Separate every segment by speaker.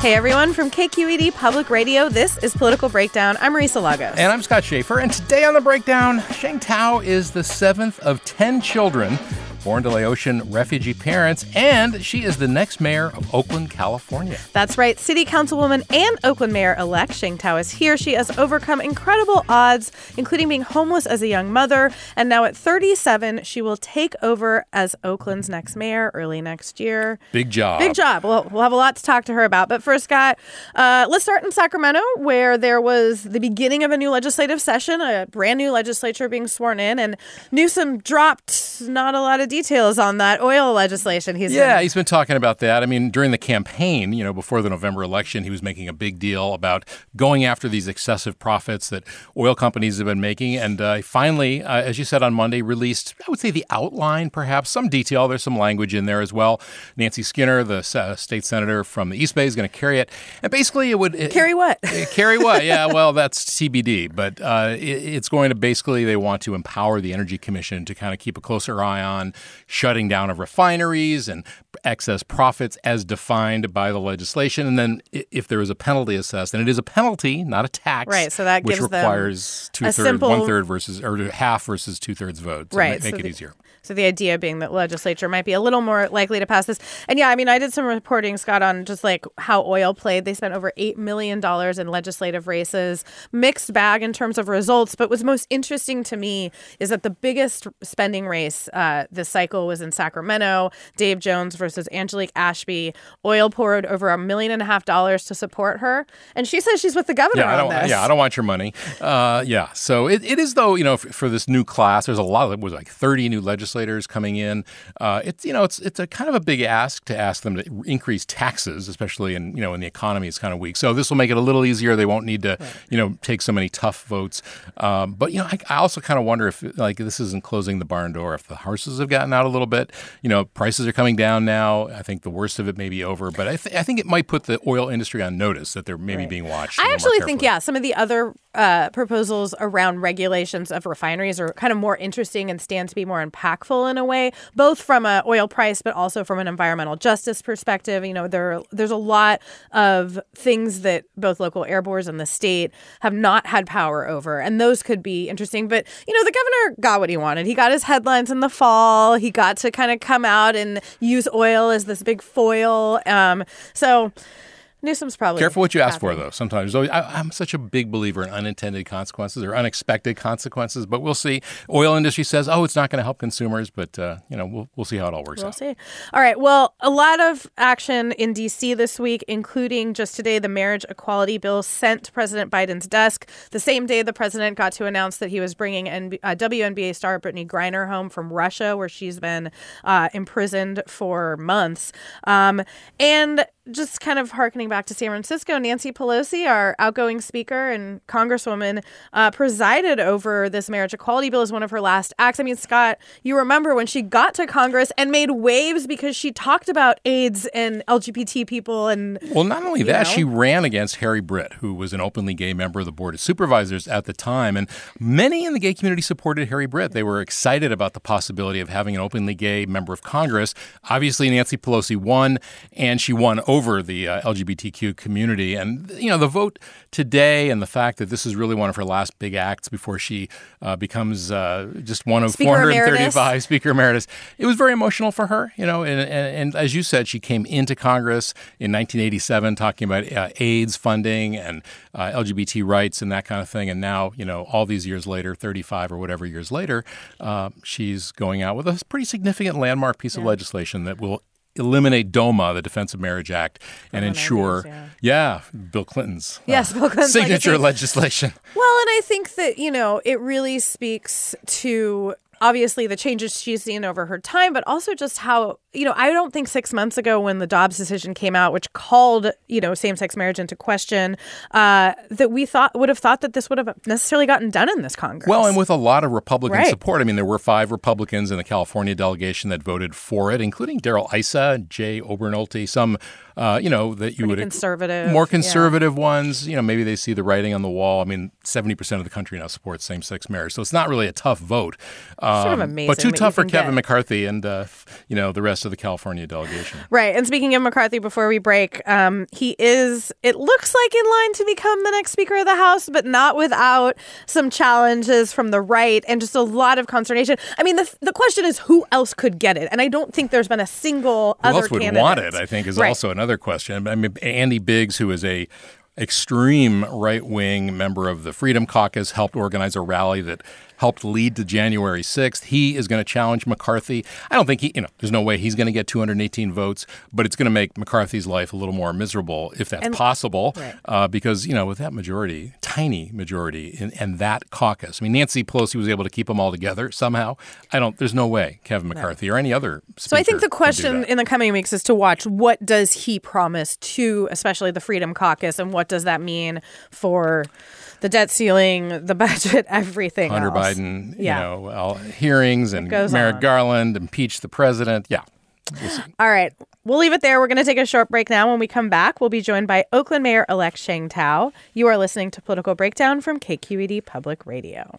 Speaker 1: Hey everyone from KQED Public Radio. This is Political Breakdown. I'm Marisa Lagos.
Speaker 2: And I'm Scott Shafer. And today on the breakdown, Sheng Thao is the seventh of 10 children born to Laotian refugee parents, and she is the next mayor of Oakland, California.
Speaker 1: That's right. City Councilwoman and Oakland Mayor elect Sheng Thao is here. She has overcome incredible odds, including being homeless as a young mother. And now at 37, she will take over as Oakland's next mayor early next year.
Speaker 2: Big job.
Speaker 1: Big job. Well, we'll have a lot to talk to her about. But first, Scott, uh, let's start in Sacramento, where there was the beginning of a new legislative session, a brand new legislature being sworn in. And Newsom dropped not a lot of details on that oil legislation. He's
Speaker 2: yeah,
Speaker 1: in.
Speaker 2: he's been talking about that. I mean, during the campaign, you know, before the November election, he was making a big deal about going after these excessive profits that oil companies have been making. And uh, finally, uh, as you said on Monday, released, I would say, the outline, perhaps some detail. There's some language in there as well. Nancy Skinner, the uh, state senator from the East Bay, is going to carry it. And basically, it would it,
Speaker 1: carry what?
Speaker 2: carry what? Yeah, well, that's TBD. But uh, it, it's going to basically they want to empower the Energy Commission to kind of keep a closer eye on shutting down of refineries and excess profits as defined by the legislation. And then if there is a penalty assessed, and it is a penalty, not a tax,
Speaker 1: right? So that
Speaker 2: which
Speaker 1: gives
Speaker 2: requires two thirds, one third versus or half versus two thirds votes,
Speaker 1: right?
Speaker 2: Make, make
Speaker 1: so
Speaker 2: it
Speaker 1: the,
Speaker 2: easier.
Speaker 1: So the idea being that legislature might be a little more likely to pass this. And yeah, I mean, I did some reporting, Scott, on just like how oil played. They spent over $8 million in legislative races, mixed bag in terms of results. But what's most interesting to me is that the biggest spending race uh, this cycle was in Sacramento, Dave Jones versus Angelique Ashby. Oil poured over a million and a half dollars to support her. And she says she's with the governor
Speaker 2: yeah, I don't,
Speaker 1: this.
Speaker 2: Yeah, I don't want your money. Uh, yeah, so it, it is, though, you know, for, for this new class, there's a lot, of, it was like 30 new legislators coming in. Uh, it's you know it's it's a kind of a big ask to ask them to increase taxes, especially in you know when the economy is kind of weak. So this will make it a little easier. They won't need to right. you know take so many tough votes. Um, but you know I, I also kind of wonder if like this isn't closing the barn door. If the horses have gotten out a little bit, you know prices are coming down now. I think the worst of it may be over. But I, th- I think it might put the oil industry on notice that they're maybe
Speaker 1: right.
Speaker 2: being watched.
Speaker 1: I actually think yeah, some of the other uh, proposals around regulations of refineries are kind of more interesting and stand to be more impactful in a way, both from an oil price but also from an environmental justice perspective. You know, there there's a lot of things that both local air boards and the state have not had power over, and those could be interesting. But you know, the governor got what he wanted. He got his headlines in the fall. He got to kind of come out and use oil as this big foil. Um, so. Newsom's probably
Speaker 2: careful what you ask
Speaker 1: happy.
Speaker 2: for, though. Sometimes I, am such a big believer in unintended consequences or unexpected consequences, but we'll see. Oil industry says, "Oh, it's not going to help consumers," but uh, you know, we'll we'll see how it all works
Speaker 1: we'll
Speaker 2: out.
Speaker 1: see. All right. Well, a lot of action in D.C. this week, including just today, the marriage equality bill sent to President Biden's desk. The same day, the president got to announce that he was bringing NB- uh, WNBA star Brittney Griner home from Russia, where she's been uh, imprisoned for months, um, and just kind of harkening back to San Francisco, Nancy Pelosi, our outgoing speaker and congresswoman, uh, presided over this marriage equality bill as one of her last acts. I mean, Scott, you remember when she got to Congress and made waves because she talked about AIDS and LGBT people and.
Speaker 2: Well, not only that,
Speaker 1: know.
Speaker 2: she ran against Harry Britt, who was an openly gay member of the Board of Supervisors at the time. And many in the gay community supported Harry Britt. They were excited about the possibility of having an openly gay member of Congress. Obviously, Nancy Pelosi won, and she won over over the uh, LGBTQ community. And, you know, the vote today and the fact that this is really one of her last big acts before she uh, becomes uh, just one of
Speaker 1: Speaker
Speaker 2: 435
Speaker 1: Emeritus.
Speaker 2: Speaker Emeritus, it was very emotional for her, you know. And, and, and as you said, she came into Congress in 1987 talking about uh, AIDS funding and uh, LGBT rights and that kind of thing. And now, you know, all these years later, 35 or whatever years later, uh, she's going out with a pretty significant landmark piece of legislation that will eliminate DOMA, the Defense of Marriage Act, and ensure,
Speaker 1: 90s, yeah.
Speaker 2: Bill Clinton's uh,
Speaker 1: Bill Clinton's
Speaker 2: signature legislation.
Speaker 1: Well, and I think that, you know, it really speaks to obviously the changes she's seen over her time, but also just how, you know, I don't think six months ago when the Dobbs decision came out, which called, you know, same sex marriage into question, uh, that we thought would have thought that this would have necessarily gotten done in this Congress.
Speaker 2: Well, and with a lot of Republican
Speaker 1: Right.
Speaker 2: support. I mean, there were five Republicans in the California delegation that voted for it, including Darrell Issa, Jay Obernolte, some, uh, you know, that you
Speaker 1: Pretty
Speaker 2: would
Speaker 1: conservative,
Speaker 2: more
Speaker 1: yeah.
Speaker 2: conservative ones. You know, maybe they see the writing on the wall. I mean, seventy percent of the country now supports same-sex marriage, so it's not really a tough vote. Um,
Speaker 1: Sort of amazing
Speaker 2: but too tough for Kevin
Speaker 1: get-
Speaker 2: McCarthy and uh, you know the rest of the California delegation.
Speaker 1: Right. And speaking of McCarthy, before we break, um, he is, it looks like in line to become the next Speaker of the House, but not without some challenges from the right and just a lot of consternation. I mean, the, the question is who else could get it? And I don't think there's been a single other.
Speaker 2: Who
Speaker 1: other
Speaker 2: else would
Speaker 1: candidate.
Speaker 2: want it? I think is
Speaker 1: Right.
Speaker 2: also another question. I mean, Andy Biggs, who is a extreme right wing member of the Freedom Caucus, helped organize a rally that helped lead to January 6th. He is going to challenge McCarthy. I don't think he, you know, there's no way he's going to get 218 votes, but it's going to make McCarthy's life a little more miserable if that's possible.
Speaker 1: Right.
Speaker 2: Uh, because, you know, with that majority, tiny majority in, and that caucus, I mean, Nancy Pelosi was able to keep them all together somehow. I don't, there's no way Kevin McCarthy or any other
Speaker 1: So I think the question in the coming weeks is to watch what does he promise to, especially the Freedom Caucus, and what does that mean for the debt ceiling, the budget, everything
Speaker 2: Hunter
Speaker 1: else.
Speaker 2: Biden,
Speaker 1: Yeah.
Speaker 2: you know, all, hearings and Merrick
Speaker 1: on.
Speaker 2: Garland impeach the president. Yeah.
Speaker 1: All right. We'll leave it there. We're going to take a short break now. When we come back, we'll be joined by Oakland Mayor elect Sheng Thao. You are listening to Political Breakdown from KQED Public Radio.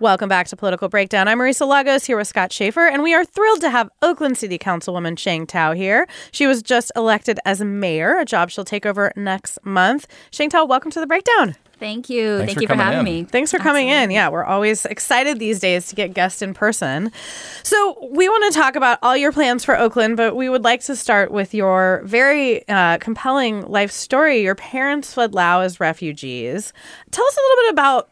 Speaker 1: Welcome back to Political Breakdown. I'm Marisa Lagos here with Scott Shafer, and we are thrilled to have Oakland City Councilwoman Sheng Thao here. She was just elected as mayor, a job she'll take over next month. Sheng Thao, welcome to the Breakdown.
Speaker 3: Thank you.
Speaker 2: Thanks
Speaker 3: Thank
Speaker 2: for
Speaker 3: you for having
Speaker 2: in.
Speaker 3: me.
Speaker 1: Thanks for coming in. Yeah, we're always excited these days to get guests in person. So, we want to talk about all your plans for Oakland, but we would like to start with your very uh, compelling life story. Your parents fled Laos as refugees. Tell us a little bit about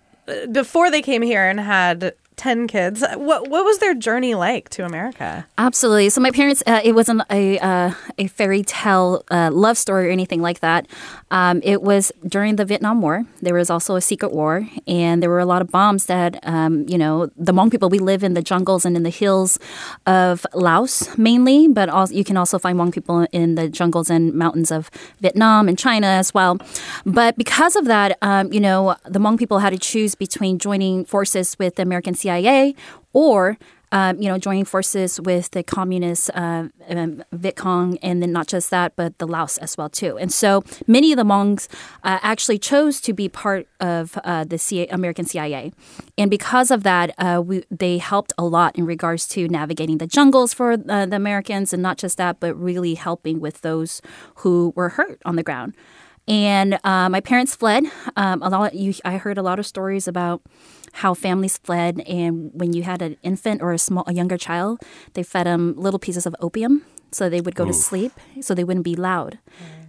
Speaker 1: before they came here and had 10 kids. What what was their journey like to America?
Speaker 3: Absolutely. So my parents, uh, it wasn't a uh, a fairy tale uh, love story or anything like that. Um, it was during the Vietnam War. There was also a secret war, and there were a lot of bombs that um, you know the Hmong people. We live in the jungles and in the hills of Laos mainly, but also, you can also find Hmong people in the jungles and mountains of Vietnam and China as well. But because of that, um, you know, the Hmong people had to choose between joining forces with the American CIA or um, you know, joining forces with the communist uh, um, Viet Cong, and then not just that, but the Laos as well too. And so many of the Hmongs uh, actually chose to be part of uh, the CIA, American CIA, and because of that, uh, we, they helped a lot in regards to navigating the jungles for uh, the Americans, and not just that, but really helping with those who were hurt on the ground. And uh, my parents fled. Um, a lot. You, I heard a lot of stories about how families fled, and when you had an infant or a small, a younger child, they fed them little pieces of opium so they would go to sleep, so they wouldn't be loud.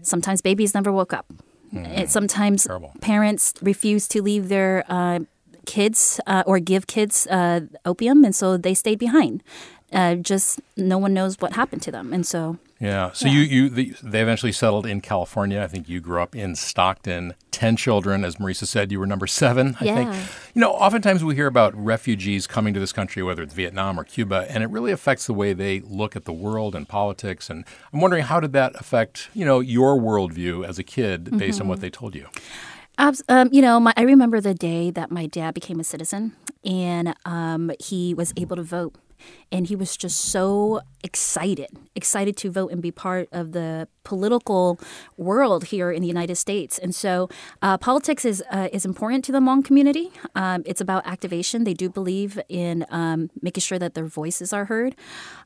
Speaker 3: Sometimes babies never woke up. It, sometimes
Speaker 2: Terrible.
Speaker 3: parents refuse to leave their uh, kids uh, or give kids uh, opium, and so they stayed behind. Uh, just no one knows what happened to them, and so
Speaker 2: Yeah. So you you the, they eventually settled in California. I think you grew up in Stockton. Ten children, as Marisa said, you were number seven. I think. You know, oftentimes we hear about refugees coming to this country, whether it's Vietnam or Cuba, and it really affects the way they look at the world and politics. And I'm wondering how did that affect you know your worldview as a kid based on what they told you?
Speaker 3: Um, you know, my, I remember the day that my dad became a citizen and um, he was able to vote. And he was just so excited, excited to vote and be part of the political world here in the United States. And so, uh, politics is uh, is important to the Hmong community. Um, it's about activation. They do believe in um, making sure that their voices are heard.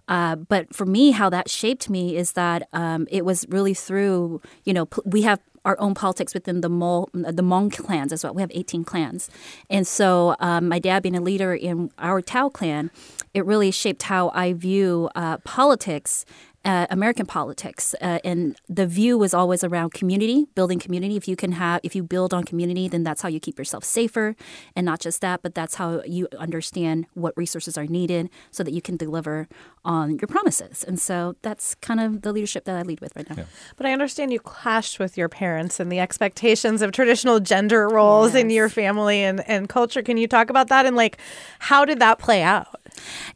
Speaker 3: Uh, but for me, how that shaped me is that um, it was really through, you know, we have our own politics within the Mol, the Hmong clans as well. We have 18 clans, and so um, my dad being a leader in our Thao clan, it really shaped how I view uh, politics. Uh, American politics, uh, and the view was always around community, building community. If you can have, if you build on community, then that's how you keep yourself safer, and not just that, but that's how you understand what resources are needed, so that you can deliver on your promises. And so that's kind of the leadership that I lead with right now.
Speaker 1: But I understand you clashed with your parents and the expectations of traditional gender roles in your family and, and culture. Can you talk about that and like how did that play out?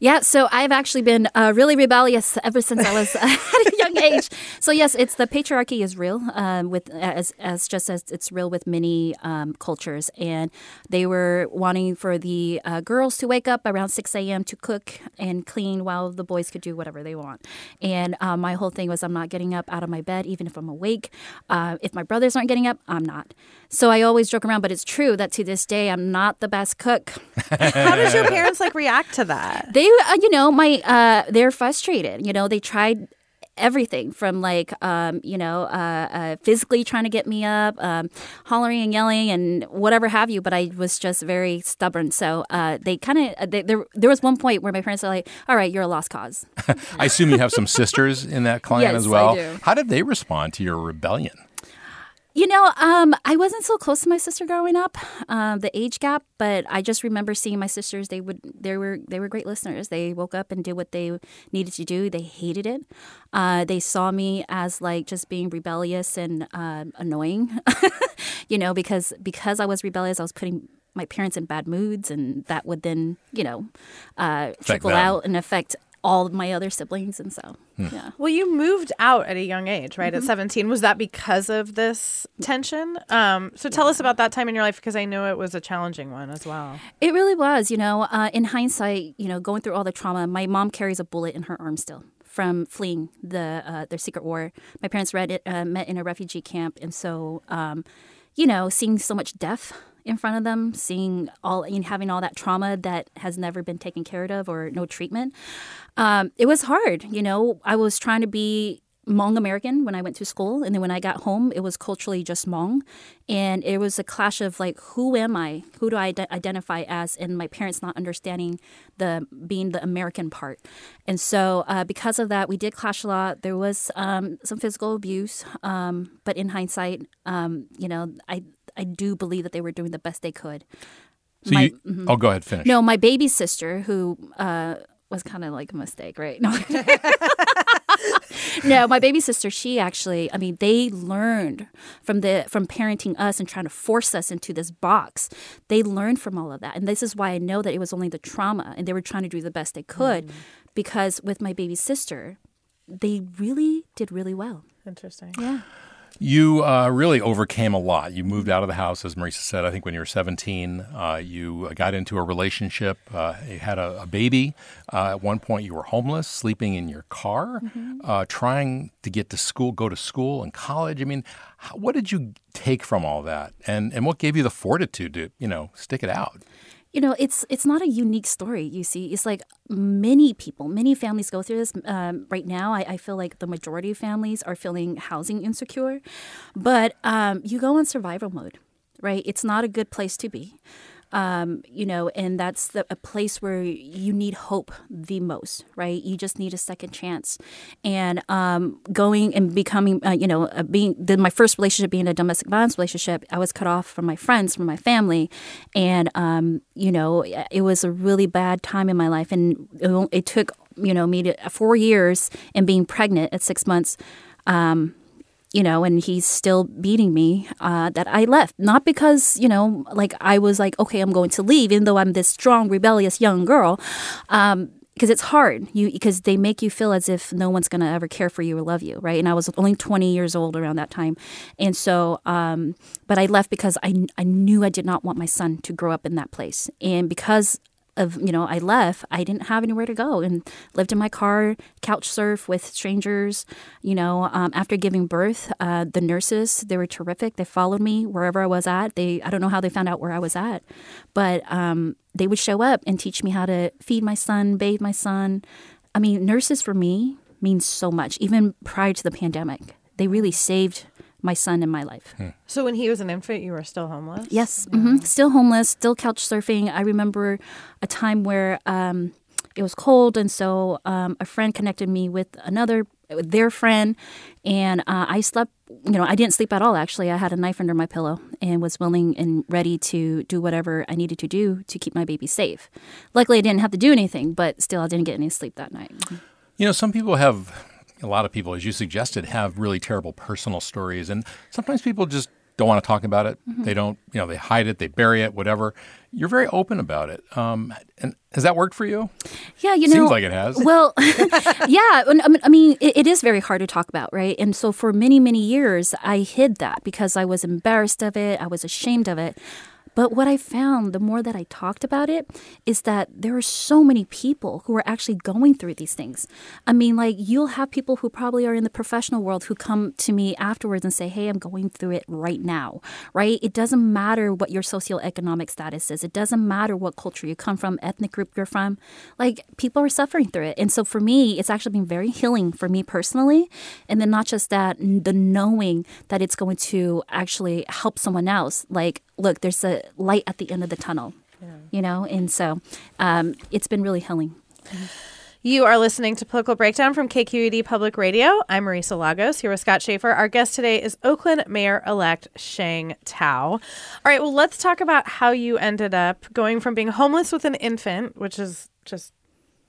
Speaker 3: Yeah, so I've actually been uh, really rebellious ever since I was at a young age. So yes, it's the patriarchy is real, um, with as as just as it's real with many um, cultures, and they were wanting for the uh, girls to wake up around six a.m. to cook and clean, while the boys could do whatever they want. And uh, my whole thing was, I'm not getting up out of my bed, even if I'm awake. Uh, if my brothers aren't getting up, I'm not. So I always joke around, but it's true that to this day, I'm not the best cook.
Speaker 1: How did your parents like react to that?
Speaker 3: they uh, you know my uh they're frustrated you know they tried everything from like um, you know uh, uh, physically trying to get me up um, hollering and yelling and whatever have you but i was just very stubborn so uh, they kind of there, there was one point where my parents were like all right you're a lost cause
Speaker 2: I assume you have some sisters in that clan
Speaker 3: Yes,
Speaker 2: as
Speaker 3: I
Speaker 2: well.
Speaker 3: do.
Speaker 2: How did they respond to your rebellion?
Speaker 3: You know, um, I wasn't so close to my sister growing up, um, the age gap. But I just remember seeing my sisters. They would, they were, they were great listeners. They woke up and did what they needed to do. They hated it. Uh, they saw me as like just being rebellious and uh, annoying. you know, because because I was rebellious, I was putting my parents in bad moods, and that would then, you know, uh, trickle
Speaker 2: them.
Speaker 3: out and affect all of my other siblings. And so, yeah.
Speaker 1: Well, you moved out at a young age, right? At 17. Was that because of this tension? Um, so tell us about that time in your life because I know it was a challenging one as well.
Speaker 3: It really was. You know, uh, in hindsight, you know, going through all the trauma, my mom carries a bullet in her arm still from fleeing the uh, their secret war. My parents read it, uh, met in a refugee camp, and so, um, you know, seeing so much death in front of them, seeing all, and having all that trauma that has never been taken care of or no treatment, um, it was hard. You know, I was trying to be Hmong American when I went to school, and then when I got home, it was culturally just Hmong, and it was a clash of like, who am I? Who do I ide- identify as? And my parents not understanding the being the American part, and so uh, because of that, we did clash a lot. There was um, some physical abuse, um, but in hindsight, um, you know, I I do believe that they were doing the best they could.
Speaker 2: So
Speaker 3: My-
Speaker 2: you, oh, go ahead, finish.
Speaker 3: No, my baby sister, who uh, was kind of like a mistake, right? No. no, my baby sister, she actually, I mean, they learned from the from parenting us and trying to force us into this box. They learned from all of that. And this is why I know that it was only the trauma and they were trying to do the best they could because with my baby sister, they really did really well.
Speaker 1: Interesting.
Speaker 3: Yeah.
Speaker 2: You uh, really overcame a lot. You moved out of the house, as Marisa said, I think when you were 17. Uh, you got into a relationship, uh, you had a, a baby. Uh, at one point, you were homeless, sleeping in your car, uh, trying to get to school, go to school and college. I mean, how, what did you take from all that? And, and what gave you the fortitude to, you know, stick it out?
Speaker 3: You know it's it's not a unique story you see. It's like many people many families go through this. Um, right now I, I, feel like the majority of families are feeling housing insecure. But um, you go in survival mode right? It's not a good place to be um, you know, and that's the, a place where you need hope the most, right? You just need a second chance. And um, going and becoming, uh, you know, uh, being the, my first relationship being a domestic violence relationship, I was cut off from my friends, from my family, and um, you know, it was a really bad time in my life, and it, it took you know me to four years and being pregnant at six months. Um, you know, and he's still beating me, uh, that I left. Not because, you know, like I was like, okay, I'm going to leave, even though I'm this strong, rebellious young girl. Um, because it's hard you because they make you feel as if no one's going to ever care for you or love you right and i was only 20 years old around that time and so um, but i left because I, I knew i did not want my son to grow up in that place and because of you know I left, I didn't have anywhere to go and lived in my car, couch surf with strangers. You know, um, after giving birth, uh, the nurses they were terrific. They followed me wherever I was at. They I don't know how they found out where I was at, but um, they would show up and teach me how to feed my son, bathe my son. I mean, nurses for me means so much. Even prior to the pandemic, they really saved my son in my life. Hmm.
Speaker 1: So when he was an infant, you were still homeless?
Speaker 3: Yes, mm-hmm. still homeless, still couch surfing. I remember a time where um, it was cold, and so um, a friend connected me with another their friend, and uh, I slept. You know, I didn't sleep at all. Actually, I had a knife under my pillow and was willing and ready to do whatever I needed to do to keep my baby safe. Luckily, I didn't have to do anything, but still, I didn't get any sleep that night.
Speaker 2: You know, some people have a lot of people, as you suggested, have really terrible personal stories, and sometimes people just don't want to talk about it. Mm-hmm. They don't, you know, they hide it, they bury it, whatever. You're very open about it. Um, and has that worked for you?
Speaker 3: Yeah, you know,
Speaker 2: seems like it has.
Speaker 3: Well, yeah, I mean, it, it is very hard to talk about, right? And so for many, many years, I hid that because I was embarrassed of it, I was ashamed of it. But what I found, the more that I talked about it, is that there are so many people who are actually going through these things. I mean, like, you'll have people who probably are in the professional world who come to me afterwards and say, Hey, I'm going through it right now, right? It doesn't matter what your socioeconomic status is, it doesn't matter what culture you come from, ethnic group you're from. Like, people are suffering through it. And so for me, it's actually been very healing for me personally. And then not just that, the knowing that it's going to actually help someone else. Like, look, there's a light at the end of the tunnel, yeah. you know? And so um, it's been really healing.
Speaker 1: You are listening to Political Breakdown from KQED Public Radio. I'm Marisa Lagos here with Scott Shafer. Our guest today is Oakland Mayor elect Sheng Thao. All right, well, let's talk about how you ended up going from being homeless with an infant, which is just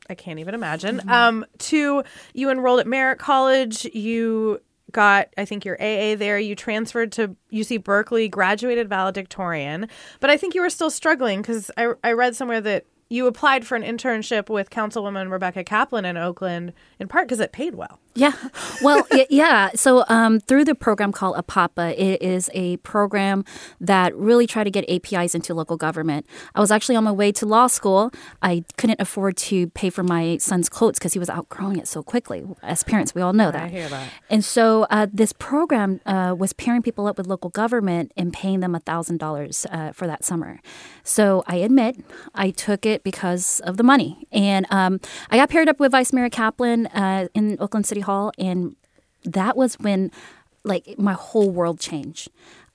Speaker 1: I can't even imagine. Mm-hmm. Um, to you enrolled at Merritt College. You got, I think, your AA there. You transferred to UC Berkeley, graduated valedictorian. But I think you were still struggling because I, I read somewhere that you applied for an internship with Councilwoman Rebecca Kaplan in Oakland, in part because it paid well.
Speaker 3: Yeah. Well, yeah. So um, through the program called APAPA, it is a program that really try to get APIs into local government. I was actually on my way to law school. I couldn't afford to pay for my son's clothes because he was outgrowing it so quickly. As parents, we all know that. I
Speaker 1: hear that.
Speaker 3: And so uh, this program uh, was pairing people up with local government and paying them $1,000 uh, for that summer. So I admit I took it because of the money. And um, I got paired up with Vice Mayor Kaplan uh, in Oakland City Hall, and that was when like my whole world changed.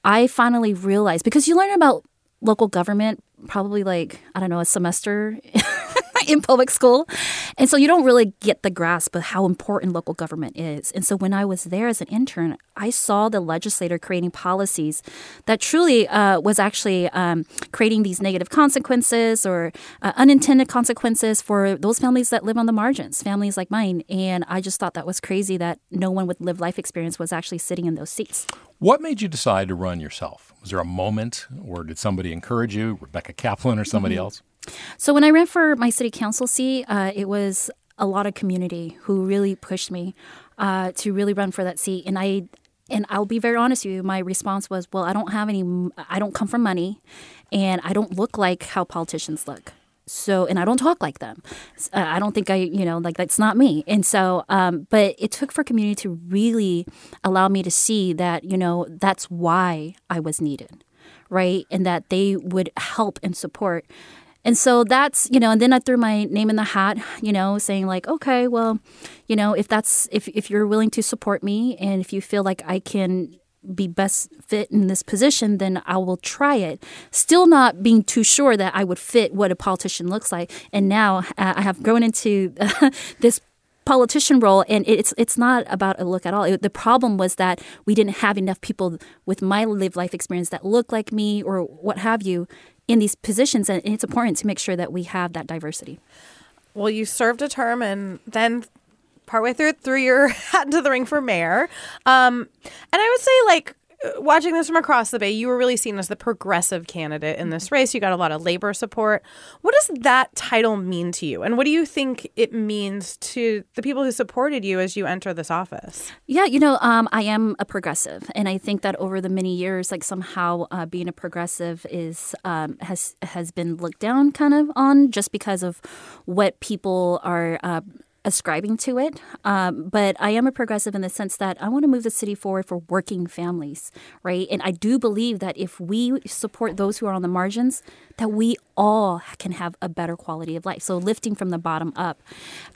Speaker 3: I finally realized because you learn about local government probably like I don't know a semester in public school. And so you don't really get the grasp of how important local government is. And so when I was there as an intern, I saw the legislator creating policies that truly uh, was actually um, creating these negative consequences or uh, unintended consequences for those families that live on the margins, families like mine. And I just thought that was crazy that no one with lived life experience was actually sitting in those seats.
Speaker 2: What made you decide to run yourself? Was there a moment, or did somebody encourage you, Rebecca Kaplan or somebody mm-hmm. else?
Speaker 3: So when I ran for my city council seat, uh, it was a lot of community who really pushed me uh, to really run for that seat, and I. And I'll be very honest with you. My response was, "Well, I don't have any. I don't come from money, and I don't look like how politicians look so and i don't talk like them uh, i don't think i you know like that's not me and so um, but it took for community to really allow me to see that you know that's why i was needed right and that they would help and support And so that's, you know, and then I threw my name in the hat, you know, saying like, okay, well, you know, if that's if if you're willing to support me and if you feel like I can be best fit in this position, then I will try it. Still not being too sure that I would fit what a politician looks like. And now uh, I have grown into uh, this politician role and it's it's not about a look at all it, the problem was that we didn't have enough people with my live life experience that look like me or what have you in these positions and it's important to make sure that we have that diversity.
Speaker 1: Well you served a term and then partway through it, threw your hat into the ring for mayor. Um, and i would say like watching this from across the bay, you were really seen as the progressive candidate in this race. You got a lot of labor support. What does that title mean to you? And what do you think it means to the people who supported you as you enter this office?
Speaker 3: Yeah, you know, um, I am a progressive. And I think that over the many years, like somehow uh, being a progressive is um, has has been looked down kind of on just because of what people are uh, ascribing to it. Um, but I am a progressive in the sense that I want to move the city forward for working families, right? And I do believe that if we support those who are on the margins, that we all can have a better quality of life. So lifting from the bottom up.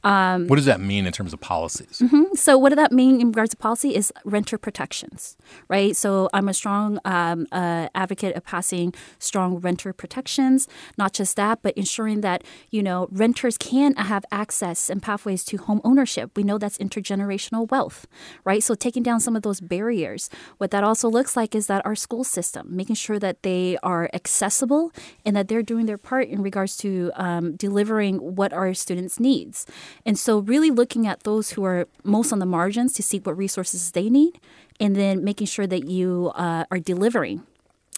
Speaker 2: Um, what does that mean in terms of policies?
Speaker 3: Mm-hmm. So what does that mean in regards to policy is renter protections, right? So I'm a strong um, uh, advocate of passing strong renter protections. Not just that, but ensuring that you know renters can have access and pathways to home ownership. We know that's intergenerational wealth, right? So taking down some of those barriers. What that also looks like is that our school system, making sure that they are accessible and that they're doing their part in regards to um, delivering what our students needs. And so, really looking at those who are most on the margins to see what resources they need, and then making sure that you uh, are delivering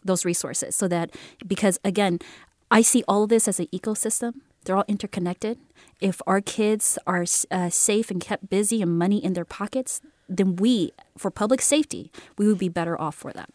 Speaker 3: those resources so that because again i see all of this as an ecosystem. They're all interconnected. If our kids are uh, safe and kept busy and money in their pockets then we for public safety we would be better off for that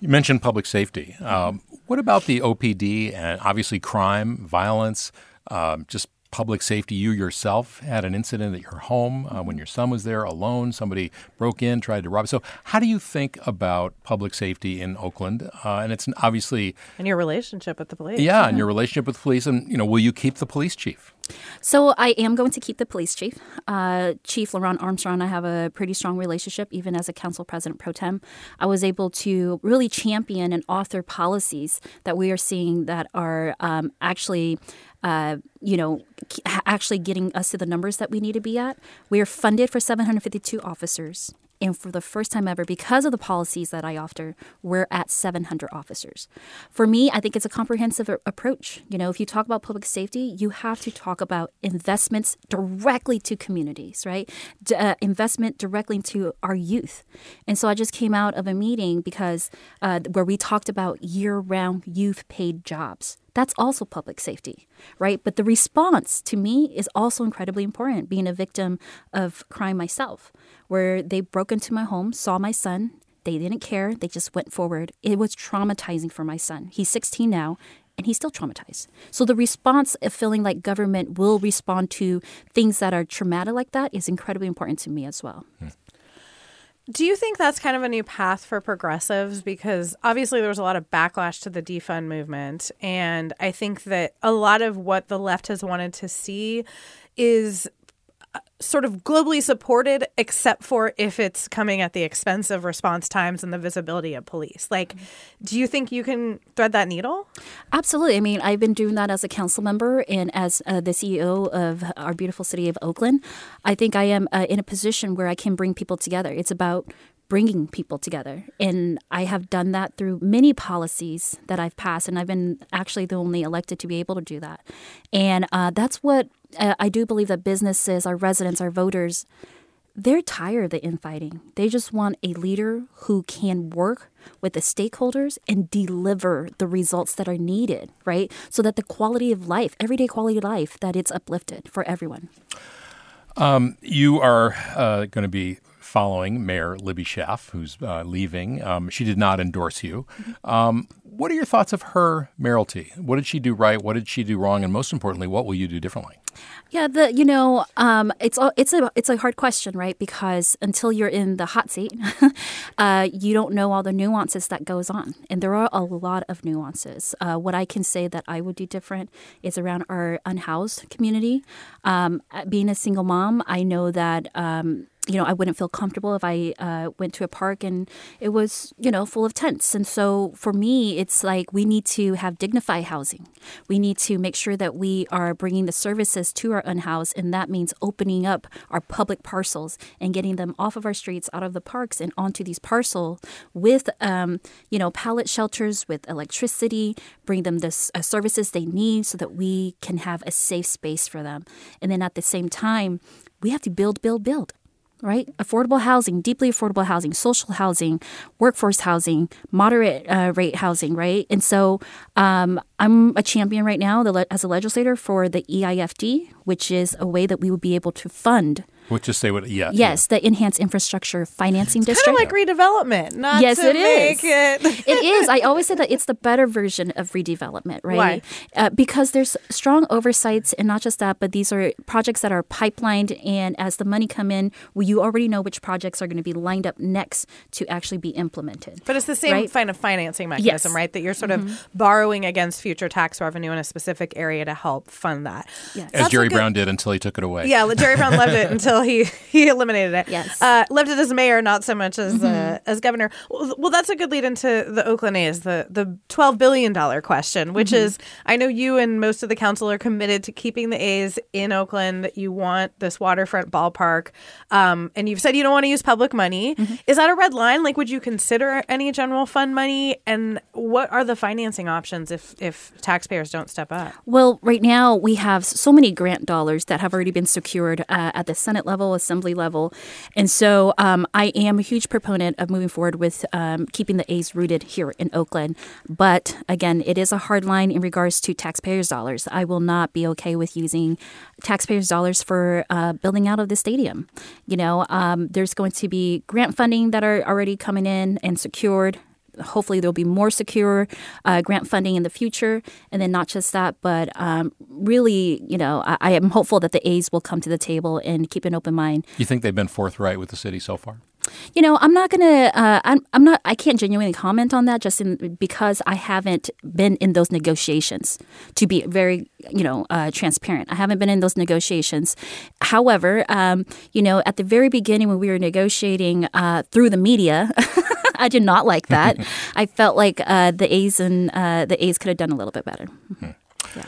Speaker 2: you mentioned public safety. Um, what about the OPD and obviously crime, violence, um, just public safety? You yourself had an incident at your home uh, when your son was there alone. Somebody broke in, tried to rob. So, how do you think about public safety in Oakland? Uh, and it's obviously
Speaker 1: and your relationship with the police.
Speaker 2: Yeah, yeah, and your relationship with the police, and you know, will you keep the police chief?
Speaker 3: So I am going to keep the police chief, uh, Chief LeRonne Armstrong. I have a pretty strong relationship, even as a council president pro tem. I was able to really champion and author policies that we are seeing that are um, actually. Uh, you know, actually getting us to the numbers that we need to be at. We are funded for 752 officers and for the first time ever, because of the policies that I offer, we're at 700 officers. For me, I think it's a comprehensive approach. You know, if you talk about public safety, you have to talk about investments directly to communities, right? D- uh, investment directly to our youth. And so I just came out of a meeting because uh, where we talked about year-round youth paid jobs. That's also public safety, right? But the response to me is also incredibly important, being a victim of crime myself where they broke into my home, saw my son. They didn't care. They just went forward. It was traumatizing for my son. He's 16 now, and he's still traumatized. So the response of feeling like government will respond to things that are traumatic like that is incredibly important to me as well. Hmm.
Speaker 1: Do you think that's kind of a new path for progressives? Because obviously there was a lot of backlash to the defund movement. And I think that a lot of what the left has wanted to see is sort of globally supported, except for if it's coming at the expense of response times and the visibility of police. Like, do you think you can thread that needle?
Speaker 3: Absolutely. I mean, I've been doing that as a council member and as uh, the CEO of our beautiful city of Oakland. I think I am uh, in a position where I can bring people together. It's about bringing people together. And I have done that through many policies that I've passed, and I've been actually the only elected to be able to do that. And uh, that's what uh, I do believe that businesses, our residents, our voters, they're tired of the infighting. They just want a leader who can work with the stakeholders and deliver the results that are needed, right? So that the quality of life, everyday quality of life, that it's uplifted for everyone.
Speaker 2: Um, you are uh, going to be following Mayor Libby Schaaf, who's uh, leaving. Um, she did not endorse you. Um, what are your thoughts of her mayoralty? What did she do right? What did she do wrong? And most importantly, what will you do differently?
Speaker 3: Yeah, the you know, um, it's it's a it's a hard question, right? Because until you're in the hot seat, uh, you don't know all the nuances that goes on, and there are a lot of nuances. Uh, what I can say that I would do different is around our unhoused community. Um, being a single mom, I know that. Um, you know, I wouldn't feel comfortable if I uh, went to a park and it was, you know, full of tents. And so for me, it's like we need to have dignified housing. We need to make sure that we are bringing the services to our unhoused, and that means opening up our public parcels and getting them off of our streets, out of the parks, and onto these parcels with, um, you know, pallet shelters with electricity, bring them the uh, services they need so that we can have a safe space for them. And then at the same time, we have to build, build, build right? Affordable housing, deeply affordable housing, social housing, workforce housing, moderate uh, rate housing, right? And so um, I'm a champion right now as a legislator for the EIFD, which is a way that we would be able to fund
Speaker 2: We'll just say what, yeah.
Speaker 3: Yes, the Enhanced Infrastructure Financing
Speaker 1: it's
Speaker 3: District.
Speaker 1: Kind of like redevelopment, not
Speaker 3: yes,
Speaker 1: to
Speaker 3: it
Speaker 1: make
Speaker 3: is.
Speaker 1: it.
Speaker 3: it is. I always say that it's the better version of redevelopment, right?
Speaker 1: Why?
Speaker 3: Uh, because there's strong oversights, and not just that, but these are projects that are pipelined, and as the money come in, well, you already know which projects are going to be lined up next to actually be implemented.
Speaker 1: But it's the same
Speaker 3: right?
Speaker 1: kind of financing mechanism,
Speaker 3: Yes.
Speaker 1: right? That you're sort
Speaker 3: Mhm.
Speaker 1: of borrowing against future tax revenue in a specific area to help fund that.
Speaker 3: Yes.
Speaker 2: As
Speaker 1: That's a
Speaker 2: Jerry
Speaker 1: good-
Speaker 2: Brown did until he took it away.
Speaker 1: Yeah, Jerry Brown loved it until he he eliminated it.
Speaker 3: Yes.
Speaker 1: uh, loved it as mayor, not so much as uh,
Speaker 3: Mm-hmm.
Speaker 1: as governor. Well, well, that's a good lead into the Oakland A's, the the twelve billion dollar question, which
Speaker 3: Mm-hmm.
Speaker 1: is I know you and most of the council are committed to keeping the A's in Oakland. That you want this waterfront ballpark, um, and you've said you don't want to use public money.
Speaker 3: Mm-hmm.
Speaker 1: Is that a red line? Like, would you consider any general fund money? And what are the financing options if if taxpayers don't step up?
Speaker 3: Well, right now we have so many grant dollars that have already been secured uh, at the Senate level, Assembly level, and so um, I am a huge proponent of moving forward with um, keeping the A's rooted here in Oakland. But again, it is a hard line in regards to taxpayers' dollars. I will not be okay with using taxpayers' dollars for uh, building out of the stadium. You know, um, there's going to be grant funding that are already coming in and secured hopefully there'll be more secure uh, grant funding in the future. And then not just that but um, really you know I, I am hopeful that the a's will come to the table and keep an open mind.
Speaker 2: You think they've been forthright with the city so far?
Speaker 3: you know i'm not gonna uh, I'm, I'm not i can't genuinely comment on that just in, because i haven't been in those negotiations to be very you know uh, transparent. I haven't been in those negotiations. However um, you know at the very beginning when we were negotiating uh, through the media I did not like that. I felt like uh, the A's and uh, the A's could have done a little bit better.
Speaker 2: Yeah,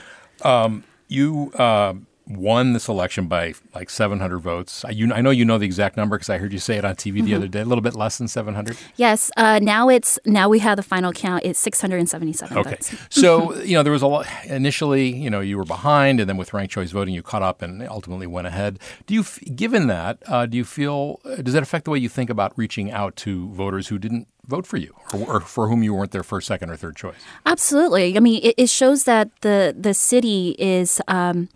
Speaker 2: You uh, won this election by like 700 votes. I, you, I know you know the exact number because I heard you say it on TV
Speaker 3: Mm-hmm.
Speaker 2: the other day. A little bit less than 700.
Speaker 3: Yes, uh, now it's now we have the final count. It's 677
Speaker 2: Okay.
Speaker 3: votes.
Speaker 2: So, you know, there was a lot initially, you know, you were behind and then with ranked choice voting you caught up and ultimately went ahead. Do you given that, uh, do you feel uh, does that affect the way you think about reaching out to voters who didn't vote for you or, or for whom you weren't their first, second or third choice?
Speaker 3: Absolutely. I mean, it, it shows that the the city is. Um,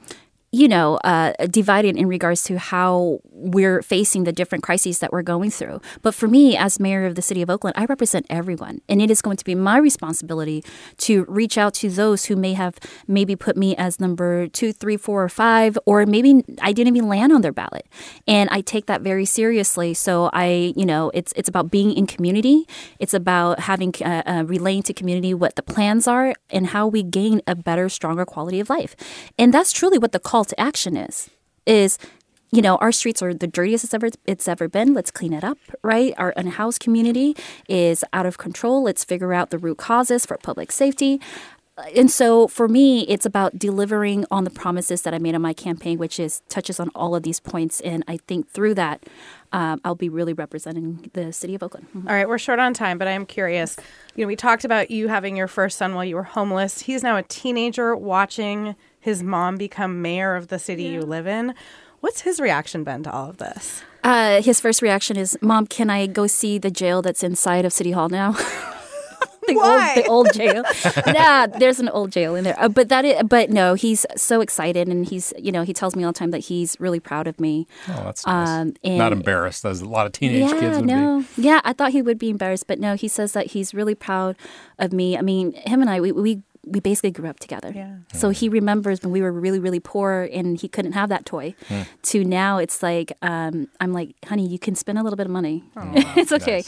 Speaker 3: you know, uh, divided in regards to how we're facing the different crises that we're going through. But for me, as mayor of the city of Oakland, I represent everyone. And it is going to be my responsibility to reach out to those who may have maybe put me as number two, three, four, or five, or maybe I didn't even land on their ballot. And I take that very seriously. So I, you know, it's, it's about being in community. It's about having, uh, uh, relaying to community what the plans are and how we gain a better, stronger quality of life. And that's truly what the call to action is, is you know, our streets are the dirtiest it's ever it's ever been. Let's clean it up, right? Our unhoused community is out of control. Let's figure out the root causes for public safety. And so for me, it's about delivering on the promises that I made on my campaign, which is touches on all of these points. And I think through that, um, I'll be really representing the city of Oakland. Mhm.
Speaker 1: All right, we're short on time, but I am curious. You know, we talked about you having your first son while you were homeless. He's now a teenager watching his mom become mayor of the city you live in. What's his reaction been to all of this?
Speaker 3: Uh, his first reaction is, "Mom, can I go see the jail that's inside of City Hall now?" the
Speaker 1: Why?
Speaker 3: old the old jail. yeah, there's an old jail in there. Uh, but that is, but no, he's so excited and he's you know he tells me all the time that he's really proud of me.
Speaker 2: Oh, that's nice.
Speaker 3: Um, and-
Speaker 2: Not embarrassed as a lot of teenage
Speaker 3: yeah,
Speaker 2: kids would
Speaker 3: no, yeah, I thought he would be embarrassed, but no, he says that he's really proud of me. I mean, him and I, we we we basically grew up together.
Speaker 1: Yeah.
Speaker 3: So he remembers when we were really, really poor and he couldn't have that toy.
Speaker 2: Hmm.
Speaker 3: To now, it's like um, I'm like, honey, you can spend a little bit of money. it's okay.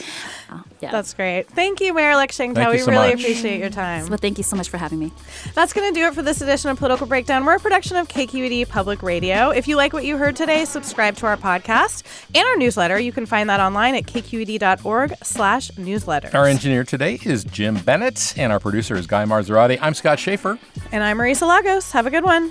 Speaker 3: Oh, yeah.
Speaker 1: That's great. Thank you, Mayor Elect Sheng
Speaker 2: Thank
Speaker 1: Thao.
Speaker 2: you
Speaker 1: We
Speaker 2: so
Speaker 1: really
Speaker 2: much.
Speaker 1: appreciate your time.
Speaker 3: well, thank you so much for having me.
Speaker 1: That's going to do it for this edition of Political Breakdown. We're a production of KQED Public Radio. If you like what you heard today, subscribe to our podcast and our newsletter. You can find that online at kqed.org slash newsletter.
Speaker 2: Our engineer today is Jim Bennett, and our producer is Guy Marzorati. I'm Scott Shafer.
Speaker 1: And I'm Marisa Lagos. Have a good one.